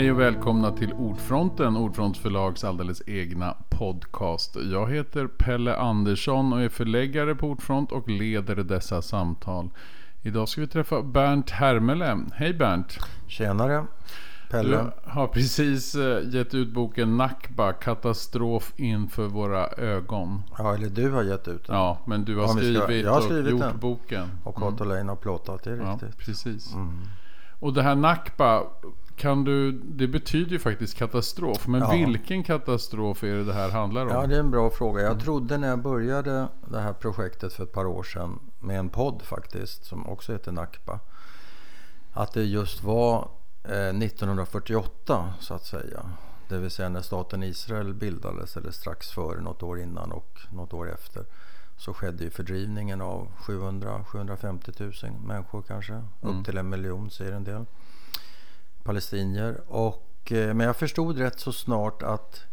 Hej och välkomna till Ordfronten, Ordfront förlags alldeles egna podcast. Jag heter Pelle Andersson och är förläggare på Ordfront och leder dessa samtal. Idag ska vi träffa Bernt Hermele. Hej Bernt! Tjenare! Pelle. Du har precis eh, gett ut boken Nakba, katastrof inför våra ögon. Ja, eller du har gett ut den. Ja, men du har ska- skrivit jag har och skrivit gjort den. boken. Och Cato Lane har plåtat, det är Ja, riktigt. precis. Mm. Och det här Nakba, kan du, det betyder ju faktiskt katastrof. Men Ja. vilken katastrof är det det här handlar om? Ja, det är en bra fråga. Jag trodde när jag började det här projektet för ett par år sedan med en podd faktiskt som också heter Nakba. Att det just var eh, 1948 så att säga. Det vill säga när staten Israel bildades eller strax före, något år innan och något år efter. Så skedde ju fördrivningen av 700-750 000 människor kanske. Mm. Upp till en miljon säger en del. Palestinier. Och, eh, men jag förstod rätt så snart att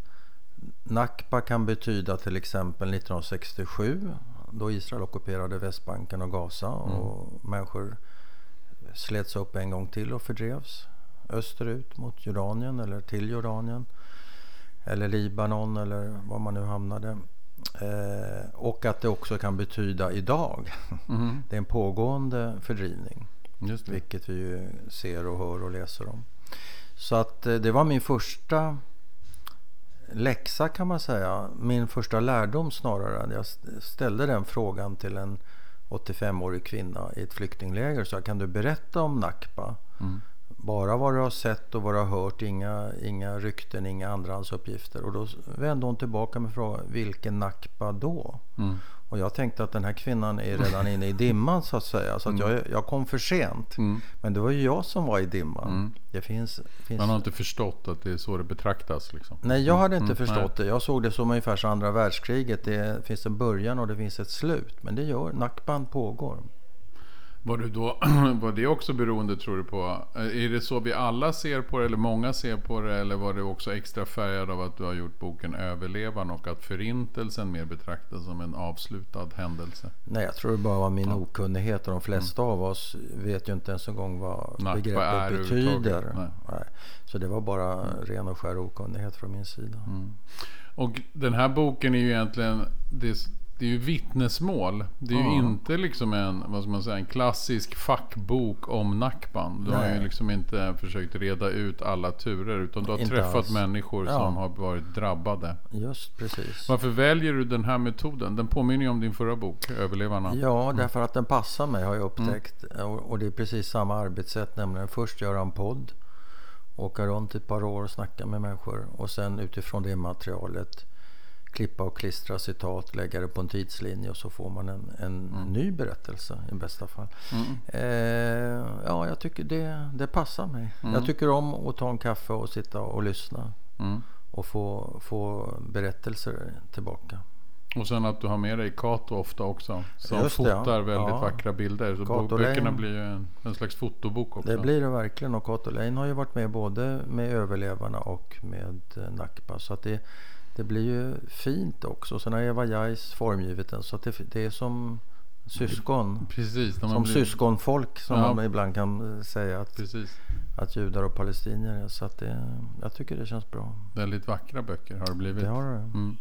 Nakba kan betyda till exempel 1967 då Israel ockuperade Västbanken och Gaza och människor slets upp en gång till och fördrevs österut mot Jordanien eller till Jordanien eller Libanon eller var man nu hamnade. Eh, och att det också kan betyda idag. Mhm, Det är en pågående fördrivning. Vilket vi ju ser och hör och läser om. Så att eh, det var min första läxa kan man säga. Min första lärdom snarare. Jag st- ställde den frågan till en 85-årig kvinna i ett flyktingläger. Så kan du berätta om Nakba? Mm. Bara vad du har sett och vad du har hört. Inga, inga rykten, inga andrahandsuppgifter. Och då vände hon tillbaka med frågan. Vilken Nakba då? Mm. Och jag tänkte att den här kvinnan är redan inne i dimman så att säga. Så att jag, jag kom för sent. Mm. Men det var ju jag som var i dimman. Mm. Det finns, finns... Man har inte förstått att det är så det betraktas. Liksom. Nej, jag hade inte Mm, förstått det. Jag såg det som ungefär som andra världskriget. Det finns en början och det finns ett slut. Men det gör, Nakban pågår. Var, du då, var det också beroende tror du på? eh, Är det så vi alla ser på det eller många ser på det? Eller var det också extra färgad av att du har gjort boken Överlevaren och att förintelsen mer betraktas som en avslutad händelse? Nej, jag tror det bara var min okunnighet. Och de flesta av oss vet ju inte ens en gång vad är begreppet överhuvudtaget. betyder. Nej. Nej. Så det var bara ren och skär okunnighet från min sida. Mm. Och den här boken är ju egentligen det, det är ju vittnesmål. Det är ju inte liksom en, vad ska man säga, en klassisk fackbok om Nakban. Du har ju Nej. liksom inte försökt reda ut alla turer utan du har Inte träffat alls. människor Ja. som har varit drabbade. Just precis. Varför väljer du den här metoden? Den påminner ju om din förra bok, Överlevarna. Ja, därför att den passar mig har jag Mm. upptäckt. Och, och det är precis samma arbetssätt. Nämligen först göra en podd. Åka runt ett par år och snacka med människor. Och sen utifrån det materialet klippa och klistra citat, lägga det på en tidslinje och så får man en, en ny berättelse i bästa fall. Mm. Eh, ja, jag tycker det, det passar mig. Mm. Jag tycker om att ta en kaffe och sitta och lyssna Mm. och få, få berättelser tillbaka. Och sen att du har med dig Kato ofta också. Som Just det, ja. fotar väldigt Ja. vackra bilder. Så Kato böckerna Lane. blir ju en, en slags fotobok också. Det blir det verkligen och Cato Lane har ju varit med både med överlevarna och med eh, Nakba. Så att det, det blir ju fint också. Sen har Eva Jais formgivit den så det, det är som syskon. Precis. Som blir- syskonfolk som Ja. man ibland kan eh, säga att, Precis. att judar och palestinier är. Så att det, jag tycker det känns bra. Väldigt vackra böcker har det blivit. Det har det. Mm.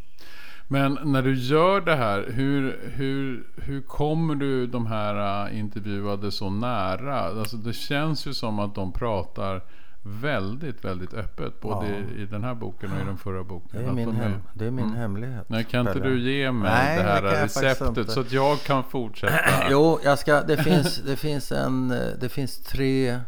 Men när du gör det här, hur, hur, hur kommer du de här äh, intervjuade så nära? Alltså det känns ju som att de pratar väldigt, väldigt öppet. Både Ja. i, i den här boken och i den förra boken. Det är min, de hem, det är min Mm. hemlighet. Nej, kan inte du ge mig Nej, det här det receptet så att jag kan fortsätta? Jo, jag ska, det, finns, det, finns en, det finns tre...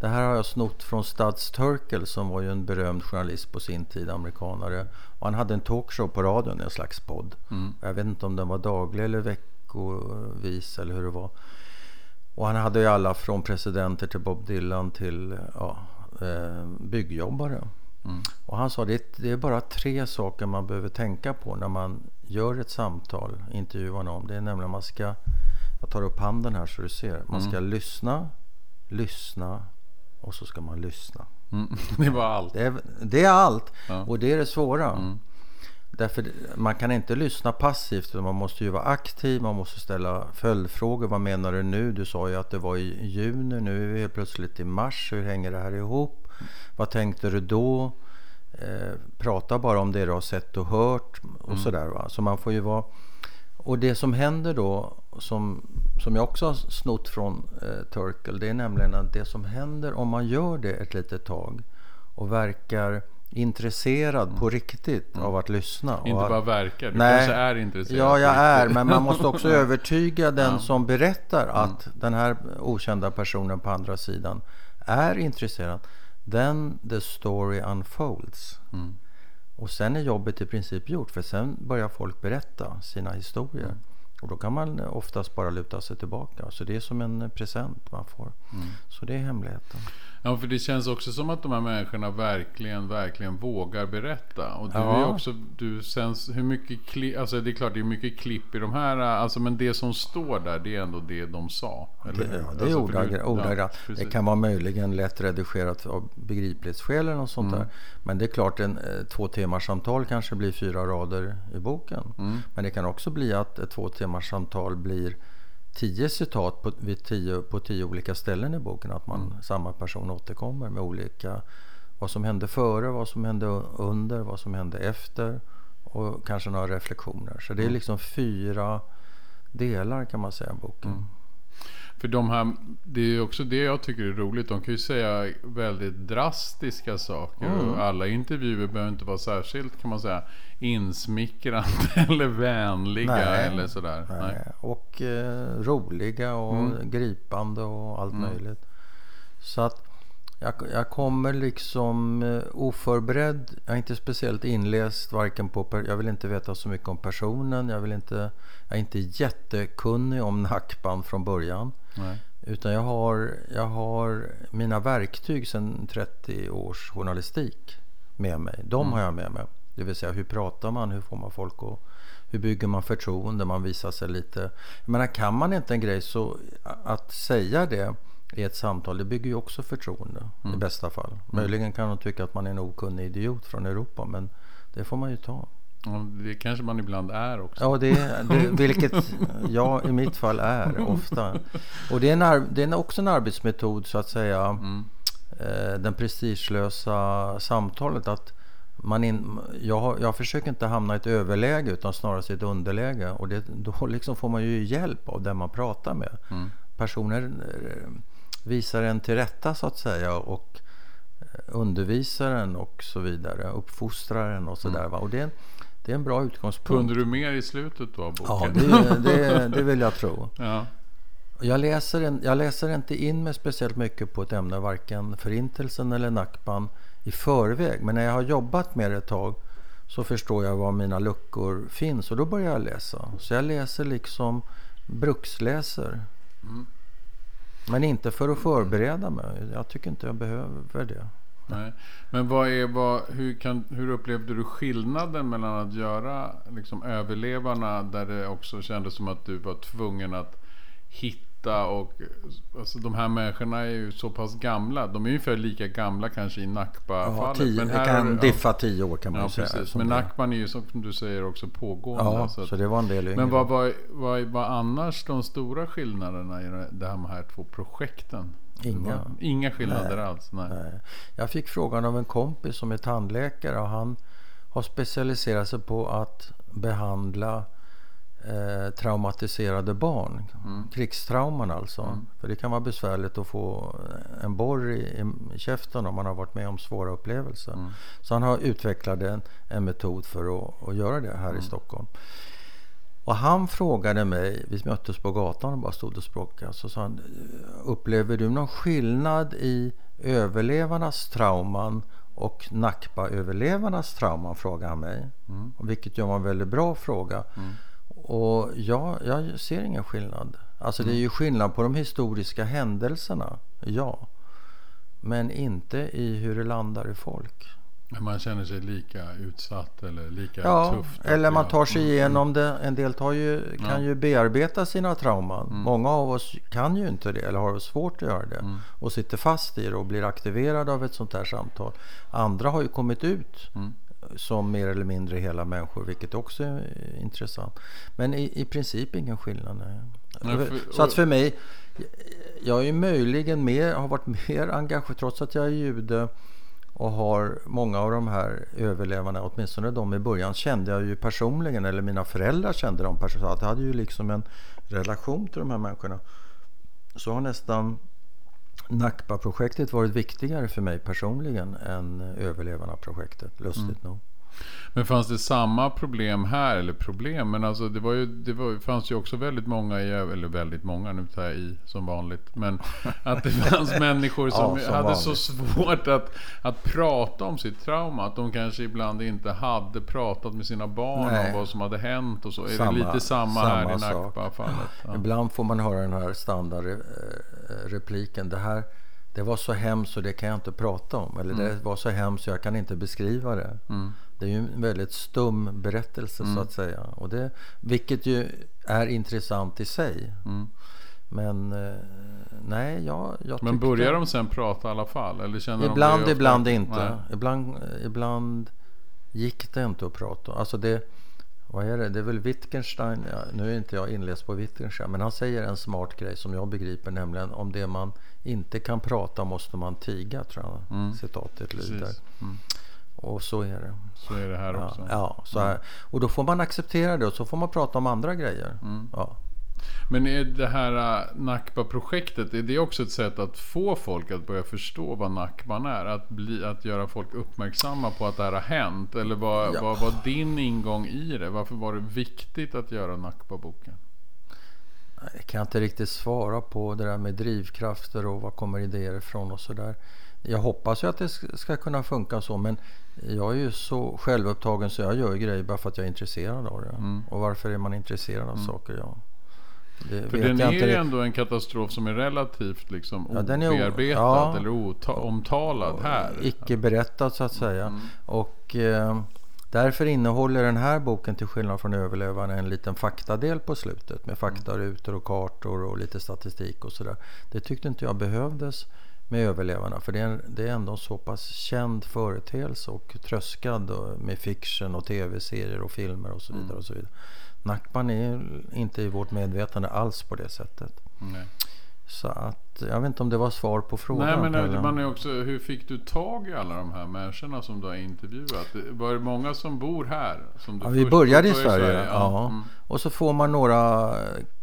Det här har jag snott från Studs Terkel som var ju en berömd journalist på sin tid, amerikanare. Och han hade en talkshow på radion, en slags podd. Mm. Jag vet inte om den var daglig eller veckovis eller hur det var. Och han hade ju alla från presidenter till Bob Dylan till ja, byggjobbare. Mm. Och han sa det, det är bara tre saker man behöver tänka på när man gör ett samtal, intervjuar någon. Det är nämligen man ska, jag tar upp handen här så du ser. Man ska lyssna, lyssna och så ska man lyssna. Mm. Det var allt. Det är, det är allt Ja. och det är det svåra. Därför man kan inte lyssna passivt man måste ju vara aktiv. Man måste ställa följdfrågor. Vad menar du nu? Du sa ju att det var i juni. Nu är vi helt plötsligt i mars. Hur hänger det här ihop? Vad tänkte du då? Eh, prata bara om det du har sett och hört och mm. sådär. Va? Så man får ju vara... Och det som händer då, som, som jag också har snott från eh, Turkel, det är nämligen att det som händer om man gör det ett litet tag och verkar intresserad mm. på riktigt mm. av att lyssna. Inte bara verkar, du nej, kanske är intresserad. Ja, jag är, men man måste också övertyga den ja. som berättar att mm. den här okända personen på andra sidan är intresserad. Then the story unfolds. Mm. Och sen är jobbet i princip gjort, för sen börjar folk berätta sina historier. Mm. Och då kan man oftast bara luta sig tillbaka. Så det är som en present man får. Mm. Så det är hemligheten. Ja, för det känns också som att de här människorna verkligen, verkligen vågar berätta. Och du ja. är också, du sens, hur mycket klipp, alltså det är klart det är mycket klipp i de här, alltså men det som står där, det är ändå det de sa. Eller? Det, ja, det är alltså, ordagrant. Ja, det kan vara möjligen lätt redigerat av begriplighetsskäl eller något sånt mm. där. Men det är klart, en eh, två timmars samtal kanske blir fyra rader i boken. Mm. Men det kan också bli att ett två timmars samtal blir tio citat på, tio, på tio olika ställen i boken. Att man, mm. samma person återkommer med olika, vad som hände före, vad som hände under, vad som hände efter och kanske några reflektioner. Så det är mm. liksom fyra delar kan man säga boken. Mm. För de här, det är också det jag tycker är roligt. De kan ju säga väldigt drastiska saker. Mm. Och alla intervjuer behöver inte vara särskilt kan man säga insmickrande eller vänliga nej, eller sådär. Nej. Och eh, roliga och mm. gripande och allt mm. möjligt. Så att jag, jag kommer liksom eh, oförberedd. Jag är inte speciellt inläst varken på... Jag vill inte veta så mycket om personen. Jag, vill inte, jag är inte jättekunnig om nackband från början. Nej. Utan jag har, jag har mina verktyg sedan 30 års journalistik med mig. De mm. har jag med mig. Det vill säga hur pratar man, hur får man folk att... Hur bygger man förtroende, man visar sig lite... Jag menar, kan man inte en grej så att säga det i ett samtal, det bygger ju också förtroende mm. i bästa fall. Mm. Möjligen kan de tycka att man är en okunnig idiot från Europa, men det får man ju ta. Ja, det kanske man ibland är också. Ja, det, det, vilket jag i mitt fall är ofta. Och det är, en, det är också en arbetsmetod så att säga. Mm. Eh, den prestigelösa samtalet. att man in, jag, jag försöker inte hamna i ett överläge utan snarare i ett underläge. Och det, då liksom får man ju hjälp av den man pratar med. Mm. Personer eh, visar en till rätta så att säga. Och eh, undervisar en och så vidare. Uppfostrar en och så mm. där. Och det, det är en bra utgångspunkt. Kunde du mer i slutet då av boken? Ja, det, det, det vill jag tro. Ja. Jag, läser en, jag läser inte in mig speciellt mycket på ett ämne, varken Förintelsen eller Nakban i förväg. Men när jag har jobbat med det ett tag så förstår jag var mina luckor finns och då börjar jag läsa. Så jag läser liksom bruksläser. Mm. Men inte för att förbereda mig. Jag tycker inte jag behöver det. Nej. Men vad är, vad, hur, kan, hur upplevde du skillnaden mellan att göra liksom, överlevarna där det också kändes som att du var tvungen att hitta och alltså, de här människorna är ju så pass gamla. De är ungefär lika gamla kanske i Nakba-fallet. Ja, men här det kan diffa tio år kan man ja, säga. Precis. Men Nakban är ju som du säger också pågående. Ja, så, att, så det var en del yngre. Men vad var, vad var annars de stora skillnaderna i de här två projekten? Inga. Inga skillnader nej, alls? Nej. nej. Jag fick frågan av en kompis som är tandläkare och han har specialiserat sig på att behandla eh, traumatiserade barn. Mm. Krigstrauman alltså. Mm. För det kan vara besvärligt att få en borr i, i käften om man har varit med om svåra upplevelser. Mm. Så han har utvecklat en, en metod för att, att göra det här i mm. Stockholm. Och han frågade mig, vi möttes på gatan och bara stod och språkade. Så sa han, upplever du någon skillnad i överlevarnas trauman och Nakba-överlevarnas trauman? frågade han mig. Mm. Vilket ju var en väldigt bra fråga. Mm. Och ja, jag ser ingen skillnad. Alltså mm. det är ju skillnad på de historiska händelserna, ja. Men inte i hur det landar i folk. Man känner sig lika utsatt eller lika ja, tufft. Eller man tar sig igenom det. En del tar ju, kan ja. ju bearbeta sina trauman. Mm. Många av oss kan ju inte det eller har svårt att göra det. Mm. Och sitter fast i det och blir aktiverade av ett sånt här samtal. Andra har ju kommit ut mm som mer eller mindre hela människor, vilket också är intressant. Men i, i princip ingen skillnad. Nej. Nej, för, så att för mig, jag är möjligen mer, har varit mer engagerad, trots att jag är jude och har många av de här överlevarna, åtminstone de i början, kände jag ju personligen, eller mina föräldrar kände dem personligen. Jag hade ju liksom en relation till de här människorna. Så har nästan Nakba-projektet varit viktigare för mig personligen än överlevarna-projektet, lustigt mm. nog. Men fanns det samma problem här? Eller problem, men alltså det, var ju, det var, fanns ju också väldigt många, i, eller väldigt många, nu tar jag i som vanligt. Men att det fanns människor som, ja, som hade vanligt. så svårt att, att prata om sitt trauma. Att de kanske ibland inte hade pratat med sina barn Nej. om vad som hade hänt och så. Samma, är det lite samma, samma här i Nacka-fallet? Ja. Ibland får man höra den här standardrepliken. Det här det var så hemskt så det kan jag inte prata om. Eller mm. det var så hemskt så jag kan inte beskriva det. Mm. Det är ju en väldigt stum berättelse mm. så att säga. Och det, vilket ju är intressant i sig. Mm. Men eh, nej, jag, jag Men börjar de sen prata i alla fall? Eller känner ibland, de ibland inte. Ibland, ibland gick det inte att prata. Alltså det, vad är det? Det är väl Wittgenstein. Ja, nu är inte jag inläst på Wittgenstein. Men han säger en smart grej som jag begriper. Nämligen om det man inte kan prata måste man tiga. Tror jag mm. citatet lyder. Mm. Och så är det. Så är det här också. Ja, så här. Och då får man acceptera det och så får man prata om andra grejer. Mm. Ja. Men är det här äh, Nakba-projektet, är det också ett sätt att få folk att börja förstå vad Nakban är? Att, bli, att göra folk uppmärksamma på att det här har hänt? Eller vad ja. var din ingång i det? Varför var det viktigt att göra Nakba-boken? Jag kan inte riktigt svara på det där med drivkrafter och var kommer idéer ifrån och sådär. Jag hoppas ju att det ska kunna funka så men jag är ju så självupptagen så jag gör grejer bara för att jag är intresserad av det. Mm. Och varför är man intresserad av mm. saker? Ja. Det för den är ju ändå en katastrof som är relativt liksom ja, obearbetad ja, eller omtalad här. Icke berättad så att säga. Mm. Och eh, därför innehåller den här boken till skillnad från överlevarna en liten faktadel på slutet med faktarutor och kartor och lite statistik och sådär. Det tyckte inte jag behövdes med överlevarna. För det är, det är ändå en så pass känd företeelse och tröskad med fiction och tv-serier och filmer och så vidare. Mm. och så vidare. Nackban är inte i vårt medvetande alls på det sättet. Nej. Så att jag vet inte om det var svar på frågan. Nej, men eller? man är också, hur fick du tag i alla de här människorna som du har intervjuat? Var det många som bor här? Som ja, vi började i Sverige. I Sverige? Ja. ja. Mm. Och så får man några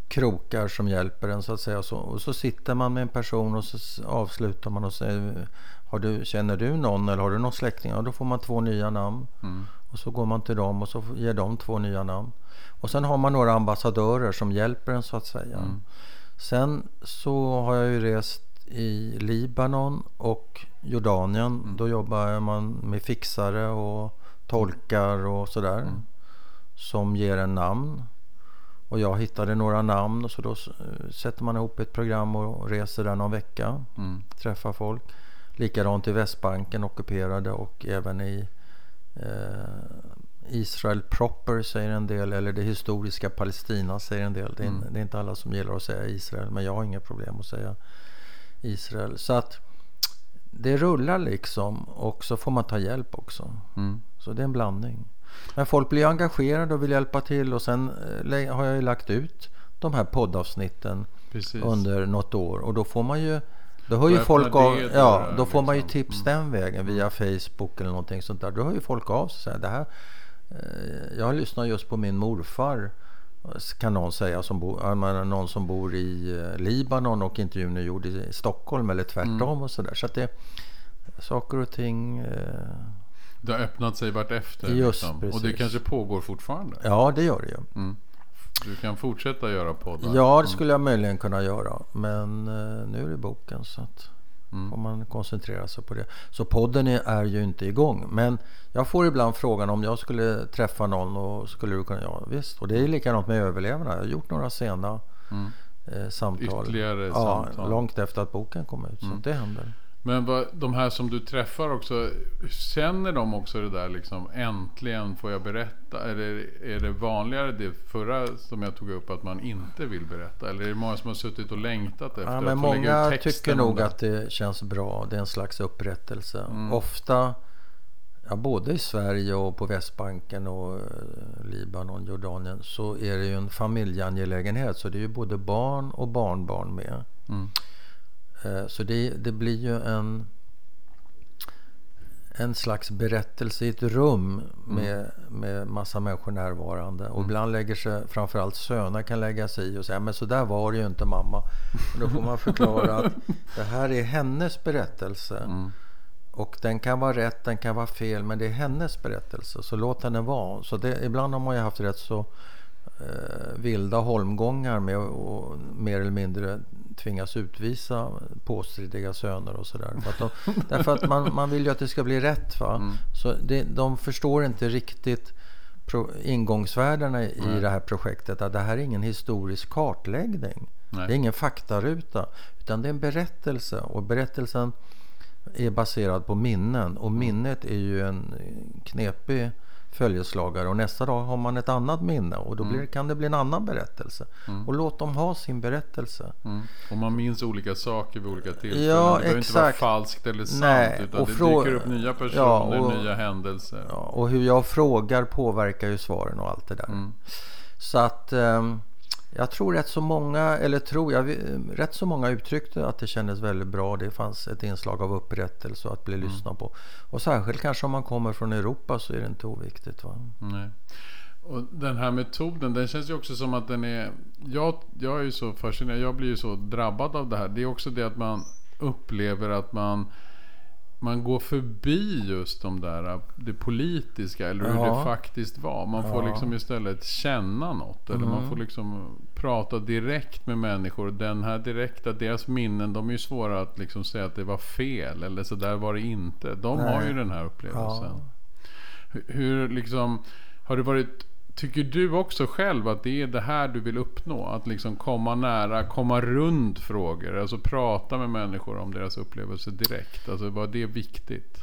krokar som hjälper en så att säga. Och så, och så sitter man med en person och så avslutar man och säger har du, Känner du någon eller har du någon släkting? Ja, då får man två nya namn. Mm. Och så går man till dem och så ger de två nya namn. Och sen har man några ambassadörer som hjälper en så att säga. Mm. Sen så har jag ju rest i Libanon och Jordanien. Mm. Då jobbar man med fixare och tolkar och sådär. Mm. Som ger en namn. Och jag hittade några namn och så då sätter man ihop ett program och reser där någon vecka. Mm. Träffar folk. Likadant i Västbanken ockuperade och även i eh, Israel proper säger en del eller det historiska Palestina säger en del. Det är, mm. det är, inte alla som gillar att säga Israel men jag har inga problem att säga Israel. Så att det rullar liksom och så får man ta hjälp också. Mm. Så det är en blandning. Men folk blir engagerade och vill hjälpa till och sen eh, har jag ju lagt ut de här poddavsnitten Precis. under något år och då får man ju då hör ju folk av, ja, då får man ju liksom. tips mm. den vägen via Facebook eller någonting sånt där. Då hör ju folk av sig. Det här, eh, jag lyssnar just på min morfar kan någon säga, som bo, någon som bor i eh, Libanon och intervjun är gjord i Stockholm eller tvärtom mm. och sådär. Så att det, saker och ting det har öppnat sig vartefter. Just, liksom. Och det kanske pågår fortfarande? Ja, det gör det ju. Mm. Du kan fortsätta göra poddar? Ja, det skulle jag möjligen kunna göra. Men eh, nu är det boken så att mm. får man koncentrera sig på det. Så podden är, är, ju inte igång. Men jag får ibland frågan om jag skulle träffa någon och skulle du kunna? Ja, visst. Och det är likadant med överlevarna. Jag har gjort några sena mm. eh, samtal. Ytterligare ja, samtal? Långt efter att boken kom ut. Så mm. det händer. Men vad, de här som du träffar också, känner de också det där liksom äntligen får jag berätta? Eller är det vanligare det förra som jag tog upp att man inte vill berätta? Eller är det många som har suttit och längtat efter ja, men att få Många lägga ut tycker nog att det känns bra. Det är en slags upprättelse. Mm. Ofta, ja, både i Sverige och på Västbanken och eh, Libanon, Jordanien så är det ju en familjeangelägenhet. Så det är ju både barn och barnbarn med. Mm. Eh, så det, det blir ju en, en slags berättelse i ett rum med, mm. med massa människor närvarande. Och mm. ibland lägger sig, framförallt söner kan lägga sig i och säga men så där var det ju inte mamma. Och då får man förklara att det här är hennes berättelse. Mm. Och den kan vara rätt, den kan vara fel, men det är hennes berättelse. Så låt henne vara. Så det, ibland har man ju haft rätt så eh, vilda holmgångar med att mer eller mindre tvingas utvisa påstridiga söner och sådär. Därför att man, man vill ju att det ska bli rätt. Va? Mm. Så det, de förstår inte riktigt pro, ingångsvärdena i mm. det här projektet. Att det här är ingen historisk kartläggning. Nej. Det är ingen faktaruta. Utan det är en berättelse. Och berättelsen är baserad på minnen. Och minnet är ju en knepig följeslagare och nästa dag har man ett annat minne och då blir, mm. kan det bli en annan berättelse. Mm. Och låt dem ha sin berättelse. Mm. Och man minns olika saker vid olika tillfällen. Ja, det behöver inte vara falskt eller sant. Nej, utan och det dyker upp nya personer, ja, och, nya händelser. Ja, och hur jag frågar påverkar ju svaren och allt det där. Mm. Så att... Um, jag tror rätt så många, eller tror jag, rätt så många uttryckte att det kändes väldigt bra. Det fanns ett inslag av upprättelse att bli mm. lyssnad på. Och särskilt kanske om man kommer från Europa så är det inte oviktigt. Va? Nej. Och den här metoden, den känns ju också som att den är... Jag, jag är ju så fascinerad, jag blir ju så drabbad av det här. Det är också det att man upplever att man man går förbi just de där, det politiska eller hur ja. det faktiskt var. Man får liksom istället känna något. Eller mm. man får liksom prata direkt med människor. Den här direkta, deras minnen, de är ju svåra att liksom säga att det var fel. Eller så där var det inte. De Nej. har ju den här upplevelsen. Ja. Hur, hur liksom, har det varit Tycker du också själv att det är det här du vill uppnå? Att liksom komma nära, komma runt frågor. Alltså prata med människor om deras upplevelser direkt. Alltså var det viktigt?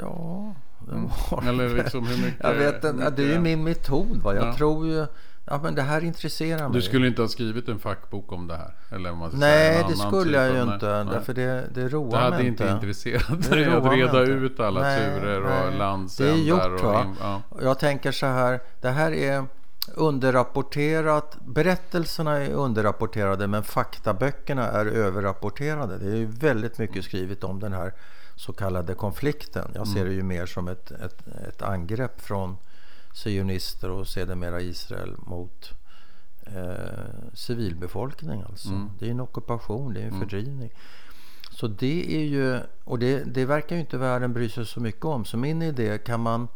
Ja, det mm. var mm. Eller liksom hur mycket? Jag vet inte, det är ju min metod. Va? Jag ja. tror ju Ja, men det här intresserar mig. Du skulle inte ha skrivit en fackbok om det här? Eller man nej, det skulle jag ju inte. Nej. Därför det, det roar mig. Det hade inte intresserat dig att reda ut alla nej, turer och nej. landsändar. Det är gjort och? Ja. Jag tänker så här. Det här är underrapporterat. Berättelserna är underrapporterade men faktaböckerna är överrapporterade. Det är ju väldigt mycket skrivet om den här så kallade konflikten. Jag ser mm. det ju mer som ett, ett, ett angrepp från sionister och sedermera Israel mot eh, civilbefolkning. Alltså. Mm. Det är en ockupation, det är en mm. fördrivning. Så det är ju, och det, det verkar ju inte världen bry sig så mycket om. Så min idé, kan man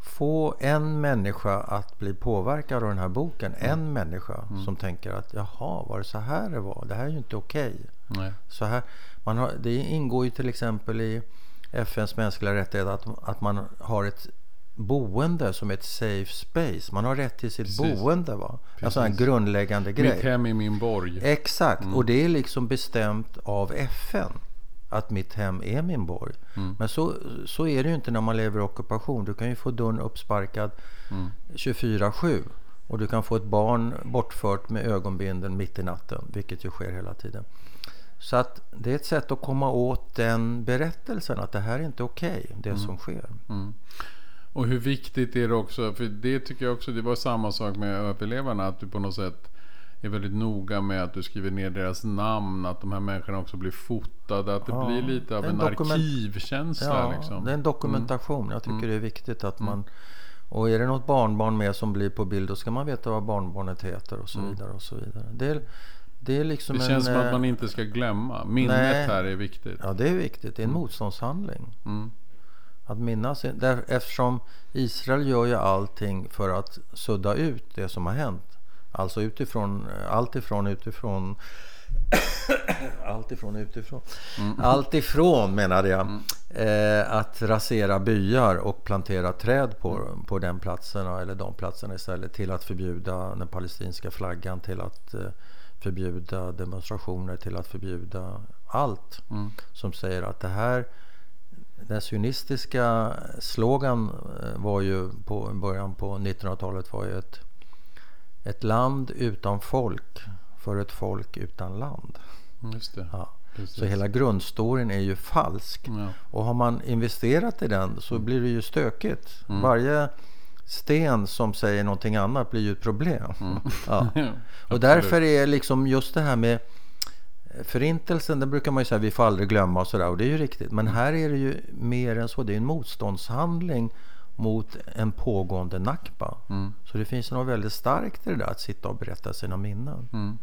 få en människa att bli påverkad av den här boken. Mm. En människa mm. som tänker att jaha, var det så här det var? Det här är ju inte okej. Okay. det ingår ju till exempel i FNs mänskliga rättigheter att, att man har ett boende som ett safe space. Man har rätt till sitt Precis. boende. Va? Precis. Alltså en grundläggande grej. Mitt hem är min borg. Exakt, mm. och det är liksom bestämt av FN. Att mitt hem är min borg. Mm. Men så, så är det ju inte när man lever i ockupation. Du kan ju få dörren uppsparkad mm. 24-7. Och du kan få ett barn bortfört med ögonbinden mitt i natten. Vilket ju sker hela tiden. Så att det är ett sätt att komma åt den berättelsen. Att det här är inte okej, okay, det mm. som sker. Mm. Och hur viktigt är det också, för det tycker jag också, det var samma sak med överlevarna, att du på något sätt är väldigt noga med att du skriver ner deras namn, att de här människorna också blir fotade, att det ja, blir lite av en, en arkivkänsla. Ja, liksom. det är en dokumentation. Mm. Jag tycker mm. det är viktigt att man och är det något barnbarn med som blir på bild då ska man veta vad barnbarnet heter och så mm. vidare. och så vidare. Det, är, det, är liksom det känns en, som att man inte ska glömma. Minnet nej, här är viktigt. Ja, det är viktigt. Det är en mm. motståndshandling. Att minnas. Där, eftersom Israel gör ju allting för att sudda ut det som har hänt. Alltså utifrån, allt ifrån utifrån allt ifrån utifrån. Mm. Allt ifrån menade jag. Mm. Eh, att rasera byar och plantera träd på, mm. på den platsen eller de platserna istället. Till att förbjuda den palestinska flaggan. Till att eh, förbjuda demonstrationer. Till att förbjuda allt. Mm. Som säger att det här den sionistiska slogan eh, var ju på början på 1900-talet var ju ett, ett land utan folk för ett folk utan land. Just det. Ja. Så hela grundstoryn är ju falsk. Ja. Och har man investerat i den så blir det ju stökigt. Mm. Varje sten som säger någonting annat blir ju ett problem. Mm. Ja. Och därför är liksom just det här med Förintelsen, den brukar man ju säga vi får aldrig glömma och sådär och det är ju riktigt. Men här är det ju mer än så. Det är en motståndshandling mot en pågående nakba. Mm. Så det finns något väldigt starkt i det där att sitta och berätta sina minnen. Mm.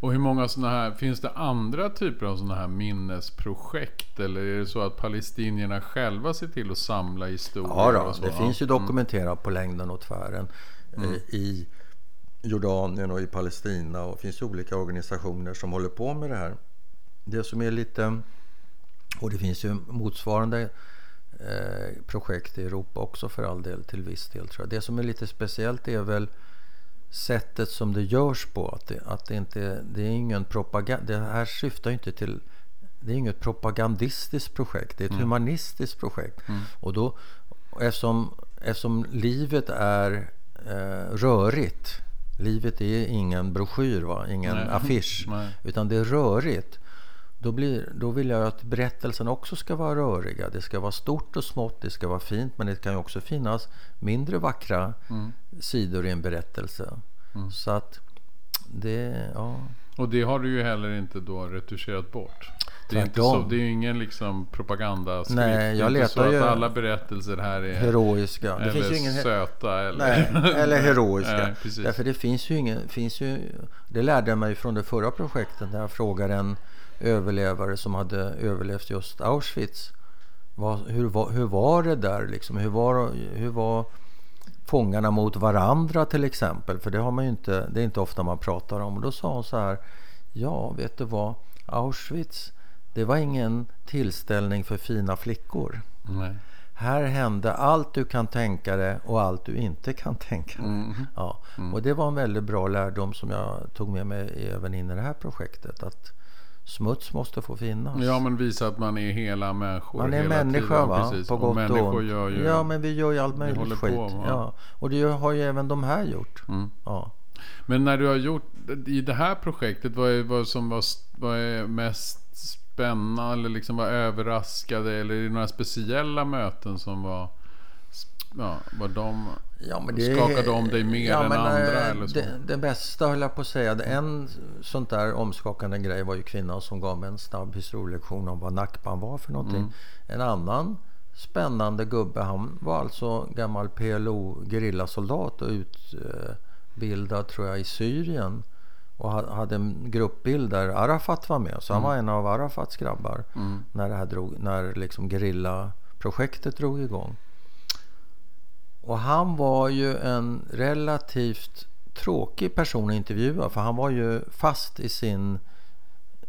Och hur många sådana här, finns det andra typer av sådana här minnesprojekt? Eller är det så att palestinierna själva ser till att samla historier? Ja, då, det finns ju dokumenterat på längden och tvären Mm. eh, i Jordanien och i Palestina. Och det finns olika organisationer som håller på med det här. Det som är lite... Och det finns ju motsvarande eh, projekt i Europa också för all del till viss del tror jag. Det som är lite speciellt är väl sättet som det görs på. Att det, att det inte det är ingen propaganda. Det här syftar ju inte till det är inget propagandistiskt projekt. Det är ett humanistiskt projekt. Och då, eftersom, eftersom livet är eh, rörigt. Livet är ingen broschyr, va? ingen Nej. affisch. Nej. Utan det är rörigt. Då, blir, då vill jag att berättelsen också ska vara röriga. Det ska vara stort och smått, det ska vara fint. Men det kan ju också finnas mindre vackra Mm. sidor i en berättelse. Så att det, ja. Och det har du ju heller inte då retuscherat bort. Det är, inte så, det är ju ingen liksom propagandaskrift. Nej, jag letar så att ju- alla berättelser här är Heroiska. Det eller finns ju ingen... söta eller... Nej, eller heroiska. Nej, precis. Därför det finns ju ingen... Finns ju, det lärde jag mig från det förra projektet när jag frågade en överlevare som hade överlevt just Auschwitz. Vad, hur, var, hur var det där liksom? Hur var, hur var fångarna mot varandra till exempel? För det har man ju inte, det är inte ofta man pratar om. Och då sa hon så här. Ja, vet du vad? Auschwitz, det var ingen tillställning för fina flickor. Nej. Här hände allt du kan tänka dig och allt du inte kan tänka dig. Mm. Ja. Och det var en väldigt bra lärdom som jag tog med mig även in i det här projektet. Att smuts måste få finnas. Ja, men visa att man är hela människor Man är hela människa tiden. va? Precis. På och gott och människor ont. gör ju... Ja, men vi gör ju allt möjligt skit. på, ja. Och det har ju även de här gjort. Mm. Ja. Men när du har gjort i det här projektet, vad är vad som var, vad är mest spännande eller liksom var överraskade? Eller är det några speciella möten som var, ja, var de, Ja, men skakade om dig mer än men, andra? eh, Eller så? Det, det bästa höll jag på att säga. Det- En sånt där omskakande grej var ju kvinnan som gav mig en snabb historielektion om vad Nakban var för någonting. Mm. En annan spännande gubbe, han var alltså gammal PLO gerillasoldat och utbildad tror jag i Syrien. Och ha- hade en gruppbild där Arafat var med. Så han var en av Arafats grabbar. Mm. När det här drog, när liksom gerillaprojektet drog igång. Och han var ju en relativt tråkig person att intervjua för han var ju fast i sin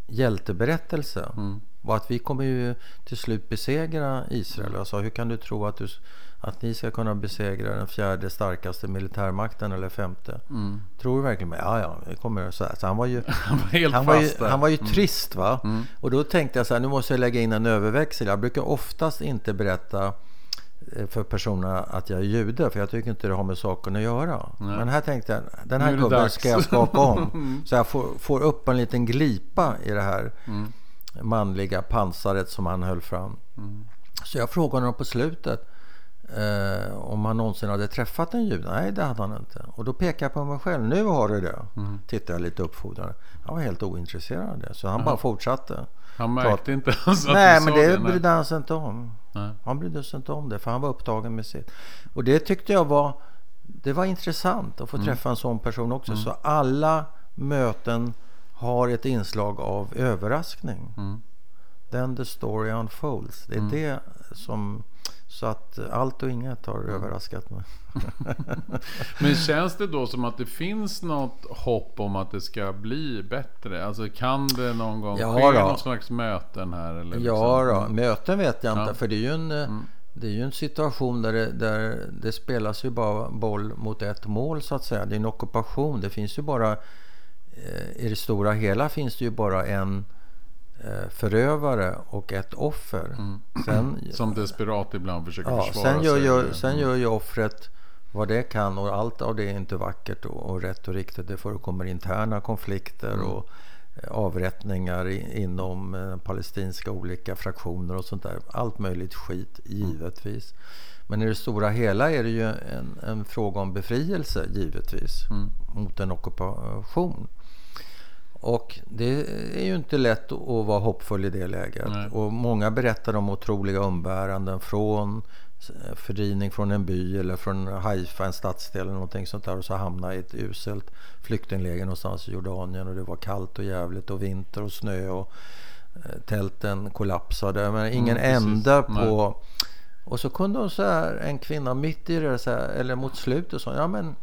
hjälteberättelse. Mm. Och att vi kommer ju till slut besegra Israel. Jag sa, hur kan du tro att, du, att ni ska kunna besegra den fjärde starkaste militärmakten eller femte? Mm. Tror du verkligen? Ja, ja, det kommer så här. Så han var ju, Han var helt han var ju, fast han var ju trist va. Mm. Och då tänkte jag så här, nu måste jag lägga in en överväxel. Jag brukar oftast inte berätta eh, för personerna att jag är jude. För jag tycker inte det har med saken att göra. Nej. Men här tänkte jag, den här gubben dags. ska jag skaka om. så jag får, får upp en liten glipa i det här Mm. manliga pansaret som han höll fram. Mm. Så jag frågade honom på slutet eh, om han någonsin hade träffat en jude. Nej, det hade han inte. Och då pekade jag på mig själv. Nu har du det. Mm. Tittade jag lite uppfordrande. Han var helt ointresserad av det. Så han bara fortsatte. Han märkte inte ens att Nej, men det nej. brydde han sig inte om. Nej. Han brydde sig inte om det. För han var upptagen med sitt. Och det tyckte jag var det var intressant att få Mm. träffa en sån person också. Så alla möten har ett inslag av överraskning. Mm. Then the story unfolds. Det är det som... Så att allt och inget har Mm. överraskat mig. Men känns det då som att det finns något hopp om att det ska bli bättre? Alltså kan det någon gång Ja ske någon slags möten här? Eller Ja liksom? då, möten vet jag inte. Ja. För det är ju en, eh, det är ju en situation där det, där det spelas ju bara boll mot ett mål så att säga. Det är en ockupation. Det finns ju bara... eh, I det stora hela finns det ju bara en förövare och ett offer. Sen, Som desperat ibland försöker Ja, försvara sen gör, sig. gör, sen gör ju offret vad det kan och allt av det är inte vackert och, och rätt och riktigt. Det förekommer interna konflikter Mm. och eh, avrättningar i, inom eh, palestinska olika fraktioner och sånt där. Allt möjligt skit, Mm. givetvis. Men i det stora hela är det ju en, en fråga om befrielse, givetvis, Mm. mot en ockupation. Och det är ju inte lätt att vara hoppfull i det läget. Nej. Och många berättar om otroliga umbäranden från fördrivning från en by eller från Haifa, en stadsdel eller någonting sånt där och så hamna i ett uselt flyktingläger någonstans i Jordanien och det var kallt och jävligt och vinter och snö och eh, tälten kollapsade. Men ingen Mm, ände på... Nej. Och så kunde hon så här, en kvinna mitt i det, så här, eller mot slutet, så ja men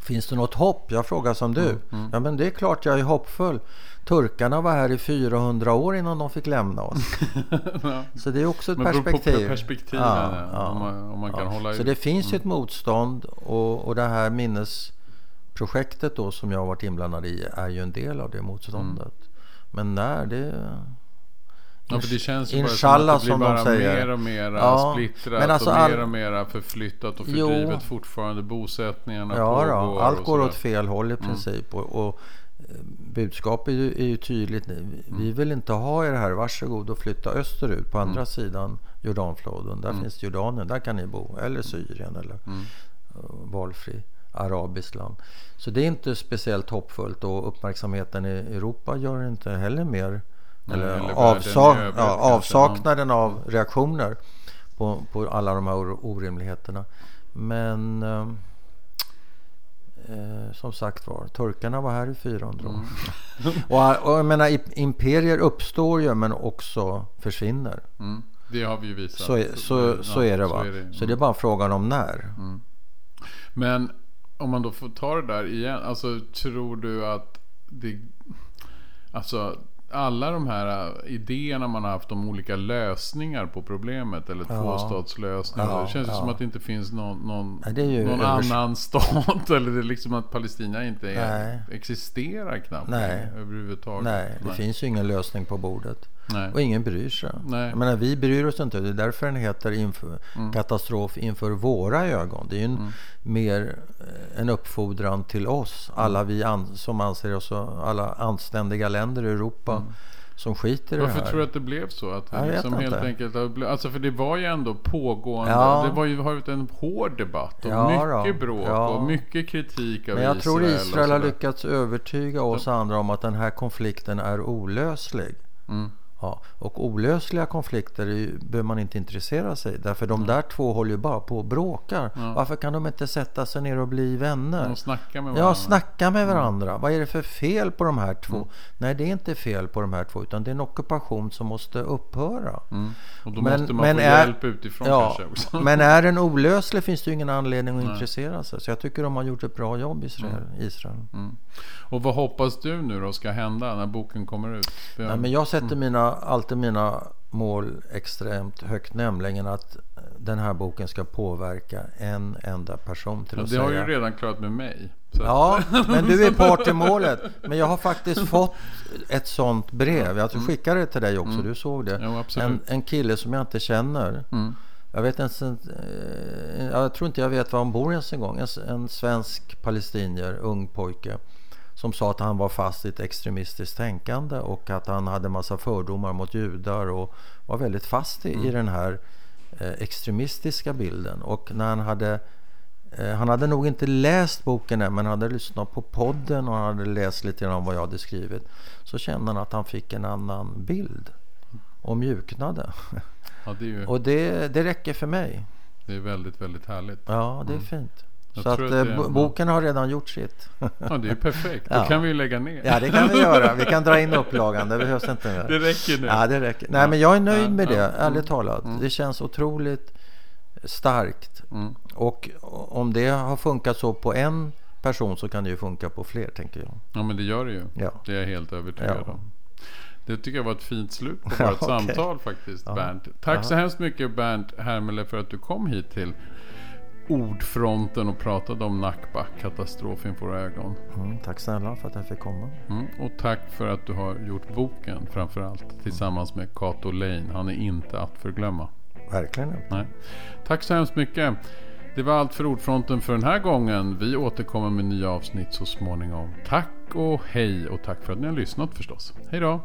Finns det något hopp? Jag frågar som du. Mm, Ja men det är klart jag är hoppfull. Turkarna var här i 400 år innan de fick lämna oss. Ja. Så det är också ett Men beror på perspektiv. perspektiven, ja, om man- om man kan hålla Så ut. det finns Mm. ett motstånd och, och det här minnesprojektet då som jag har varit inblandad i är ju en del av det motståndet. Mm. Men när det... Ja, för det känns ju Inshallah, bara som att det de blir säger. mer och mer Ja, splittrat men alltså och all- mer och mer förflyttat och Jo. fördrivet fortfarande. Bosättningarna Ja, pågår. då, allt går åt fel håll i princip. Och, och eh, budskapet är ju, är ju tydligt. Vi Mm. vill inte ha er här. Varsågod och flytta österut på andra sidan Jordanfloden. Där finns Jordanien. Där kan ni bo. Eller Syrien eller Mm. eh, valfri arabiskt land. Så det är inte speciellt hoppfullt och uppmärksamheten i Europa gör inte heller mer eller eller världen avsa- i övrigt ja, avsaknaden av reaktioner på, på alla de här or- orimligheterna. Men eh, eh, som sagt var, turkarna var här i 400 år. Mm. och, och jag menar, imperier uppstår ju men också försvinner. Mm. Det har vi ju visat. Så, är- så, ja, så är det va. Så är det. Så det är bara frågan om när. Men om man då får ta det där igen. Alltså tror du att det... Alltså alla de här äh, idéerna man har haft om olika lösningar på problemet. Eller Ja. tvåstatslösning. Ja, det känns ja. som att det inte finns någon, någon, Nej, någon annan stat. Eller det är liksom att Palestina inte är, Nej. existerar knappt Nej. överhuvudtaget. Nej, det finns ju ingen lösning på bordet. Nej. Och ingen bryr sig. Nej. Jag menar, vi bryr oss inte. Det är därför den heter inför, Mm. katastrof inför våra ögon. Det är ju en, mer eh, en uppfordran till oss. Mm. Alla vi an, som anser oss, alla anständiga länder i Europa som skiter i det Mm. Varför här. tror du att det blev så? Att det liksom helt enkelt alltså för det var ju ändå pågående. Ja. Det var ju, har varit en hård debatt och Ja mycket då, bråk ja. och mycket kritik av Men jag Israel. tror Israel har lyckats övertyga oss andra om att den här konflikten är olöslig. Mm. Ja, och olösliga konflikter ju- behöver man inte intressera sig Därför de där två håller ju bara på och bråkar. Ja. Varför kan de inte sätta sig ner och bli vänner? De snackar med varandra. Ja, snacka med varandra. Vad är det för fel på de här två? Nej, det är inte fel på de här två, utan det är en ockupation som måste upphöra. Mm. Och då Men- måste man men få är- hjälp utifrån Ja, kanske också. men är den olöslig finns det ju ingen anledning att intressera sig. Så jag tycker de har gjort ett bra jobb, Israel. Israel. Mm. Och vad hoppas du nu då ska hända när boken kommer ut? Nej, men jag sätter Mm. mina, alltid mina mål extremt högt, nämligen att den här boken ska påverka en enda person till Ja, att det säga... har ju redan klarat med mig. Så Ja, men du är part i målet. Men jag har faktiskt fått ett sånt brev. Jag skickade det till dig också, du såg det. Mm. Jo. En, en kille som jag inte känner. Mm. Jag vet ens- eh, jag tror inte jag vet var han bor ens en gång. En, en svensk palestinier, ung pojke. Som sa att han var fast i ett extremistiskt tänkande och att han hade massa fördomar mot judar och var väldigt fast i, i den här eh, extremistiska bilden. Och när han hade eh, han hade nog inte läst boken än men han hade lyssnat på podden och han hade läst lite om vad jag hade skrivit. Så kände han att han fick en annan bild och mjuknade. Ja, det ju Och det, det räcker för mig. det är väldigt, väldigt härligt. Ja, det är fint. Jag Så att, att eh, det boken har redan gjort sitt. Ja, det är perfekt. Då Ja. kan vi ju lägga ner. ja, det kan vi göra. Vi kan dra in upplagan. Det behövs inte Det mer. räcker nu. Ja, det räcker. Nej, men jag är nöjd med det, ärligt talat. Det känns otroligt starkt. Mm. Och om det har funkat så på en person så kan det ju funka på fler, tänker jag. Ja, men det gör det ju. Ja. Det är jag helt övertygad Ja. om. Det tycker jag var ett fint slut på Ja, vårt okej. samtal faktiskt, Ja. Bernt. Tack Ja. så hemskt mycket Bernt Hermele för att du kom hit till Ordfronten och pratade om Nakba, katastrof inför våra ögon. Mm, tack snälla för att jag fick komma. Mm. Och tack för att du har gjort boken framförallt tillsammans med Cato Lane. Han är inte att förglömma. Verkligen inte. Nej. Tack så hemskt mycket. Det var allt för Ordfronten för den här gången. Vi återkommer med nya avsnitt så småningom. Tack och hej och tack för att ni har lyssnat förstås. Hej då!